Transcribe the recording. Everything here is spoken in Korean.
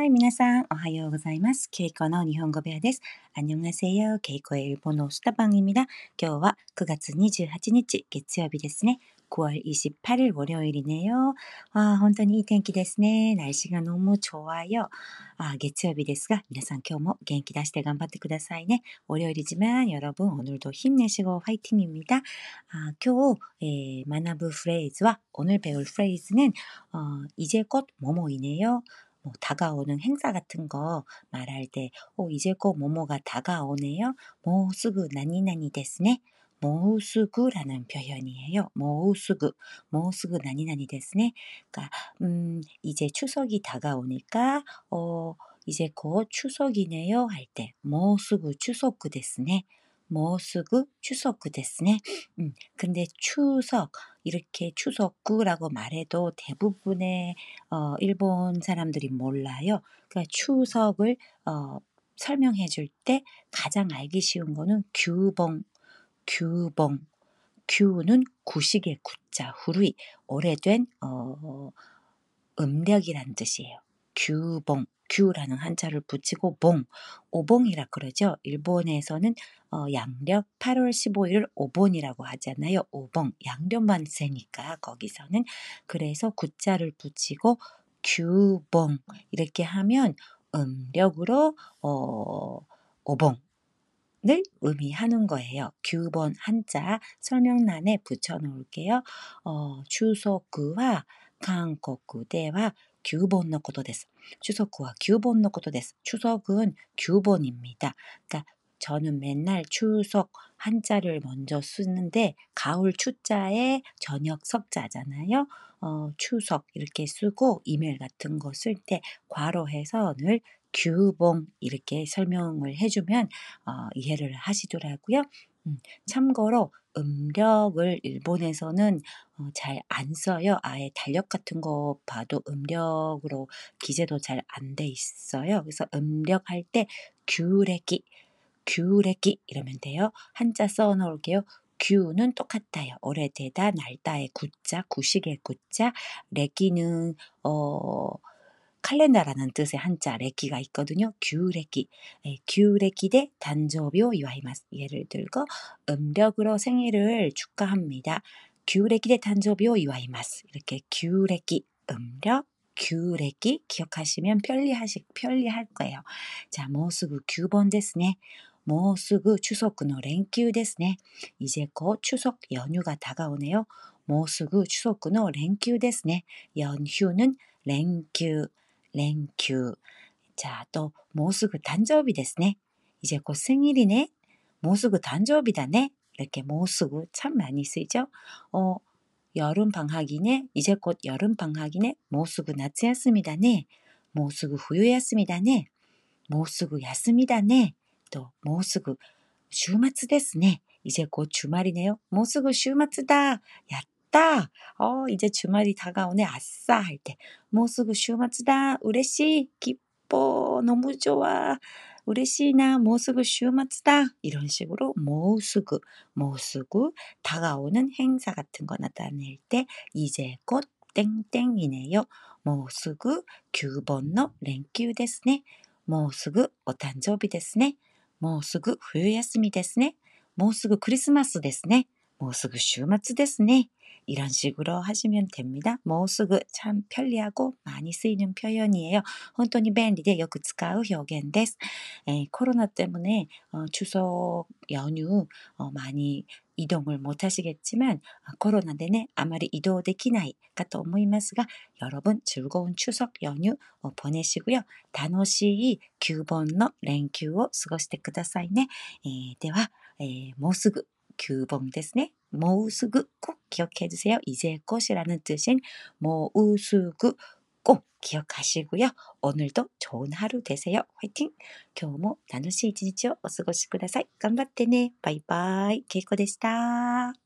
はい、皆さん、おはようございます。ケイコの日本語部屋です。안녕하세요。ケイコ의 일본어 수다방입니다。 今日は9月28日、月曜日ですね。9월28일 월요일이네요. 아, 本当にいい天気ですね. 날씨가 너무 좋아요. 아, 月曜日ですが、皆さん今日も元気出して頑張ってくださいね. 월요일이지만 여러분 오늘도 힘내시고 화이팅입니다. 아, 今日 예, 만나볼 프레이즈와 오늘 배울 프레이즈는 어, 이제 곧 뭐뭐이네요. 뭐 다가오는 행사 같은 거 말할 때, 어, 이제 곧 뭐뭐가 다가오네요. 모스그 나니나니 데스네. 모스그라는 표현이에요. 모스그, 모스그 나니나니 데스네. 그러니까 음, 이제 추석이 다가오니까 어, 이제 곧 추석이네요 할 때 모스그 추석그 데스네. うすぐ 추석 ですね. 음, 근데 추석 이렇게 추석구라고 말해도 대부분의 어, 일본 사람들이 몰라요. 그러니까 추석을 어, 설명해 줄 때 가장 알기 쉬운 거는 규봉 규봉. 규는 구식의 구자, 후루이, 오래된 어, 음력이란 뜻이에요. 규봉, 규라는 한자를 붙이고 봉, 오봉이라 그러죠. 일본에서는 어, 양력 8월 15일을 오본이라고 하잖아요. 오봉, 양력만 세니까 거기서는 그래서 구자를 붙이고 규봉 이렇게 하면 음력으로 어, 오봉 을 의미하는 거예요. 규번 한자 설명란에 붙여놓을게요. 어, 추석구와 한국구대와 규본의 ことです. 추석구와 규본의 ことです. 추석은 규본입니다. 그러니까 저는 맨날 추석 한자를 먼저 쓰는데 가을 추자에 저녁 석자잖아요. 어, 추석 이렇게 쓰고 이메일 같은 거 쓸 때 괄호해서 늘 규봉 이렇게 설명을 해주면 어, 이해를 하시더라고요. 음, 참고로 음력을 일본에서는 어, 잘안 써요. 아예 달력 같은 거 봐도 음력으로 기재도 잘 안 돼 있어요. 그래서 음력 할 때 규래기, 규래기 이러면 돼요. 한자 써 놓을게요. 규는 똑같아요. 오래되다, 날다의 구자, 구식의 구자, 레기는 어 칼렌다라는 뜻의 한자 레기가 있거든요. 규레기. 네, 규레기 대 단조비오 이와이마스. 예를 들고 음력으로 생일을 축하합니다. 규레기 대 단조비오 이와이마스. 이렇게 규레기 음력 규레기 기억하시면 편리하시 편리할 거예요. 자, 모스구 규본 ですね. 모스구 추석의 랭큐 ですね. 이제 곧 추석 연휴가 다가오네요. 모스구 추석의 랭큐 ですね. 연휴는 랭큐 랭큐. 자, 또, 모스그 단저비 ですね. 이제 곧 생일이네. 모스그 단저비다네. 이렇게 모스그 참 많이 쓰죠. 어, 여름 방학이네. 이제 곧 여름 방학이네. 모스그夏休みだね. 모스그 후유야스미다네. 모스그 야스미다네. 또 모스그 週末ですね. 이제 곧 주말이네요. 모스그 週末だ. 야, 좋 다. 어, 이제 주말이 다가오네. 아싸 할 때. 모스그 슈마츠다. 우레시 기뻐. 너무 좋아. 우레시나 모스그 슈마츠다. 이런 식으로 모스그, 모스그 다가오는 행사 같은 거 나타낼 때 이제 곧 땡땡이네요. 모스그 규번노 랭큐 ですね. 모스그 오탄조비 ですね. 모스그 후유야스미 ですね. 모스그 크리스마스 ですね. 모스그 슈마츠 ですね. 이런 식으로 하시면 됩니다. 모스그 참 편리하고 많이 쓰이는 표현이에요. 혼돈이 밴리데 요크使う 표현です. 코로나 때문에 어, 추석 연휴 어, 많이 이동을 못 하시겠지만 아, 코로나 내내 아마리 이동 できないかと思いますが 여러분 즐거운 추석 연휴 어, 보내시고요. 楽しい9번의 連休を過ごしてくださいね。では、もうすぐ 규범 ですね. 모으수구 꼭 기억해 주세요. 이제 꽃이라는 뜻인 모우수구 꼭 기억하시고요. 오늘도 좋은 하루 되세요. 화이팅! 今日も楽しい一日をお過ごしください。頑張ってね。バイバイ。ケイコでした。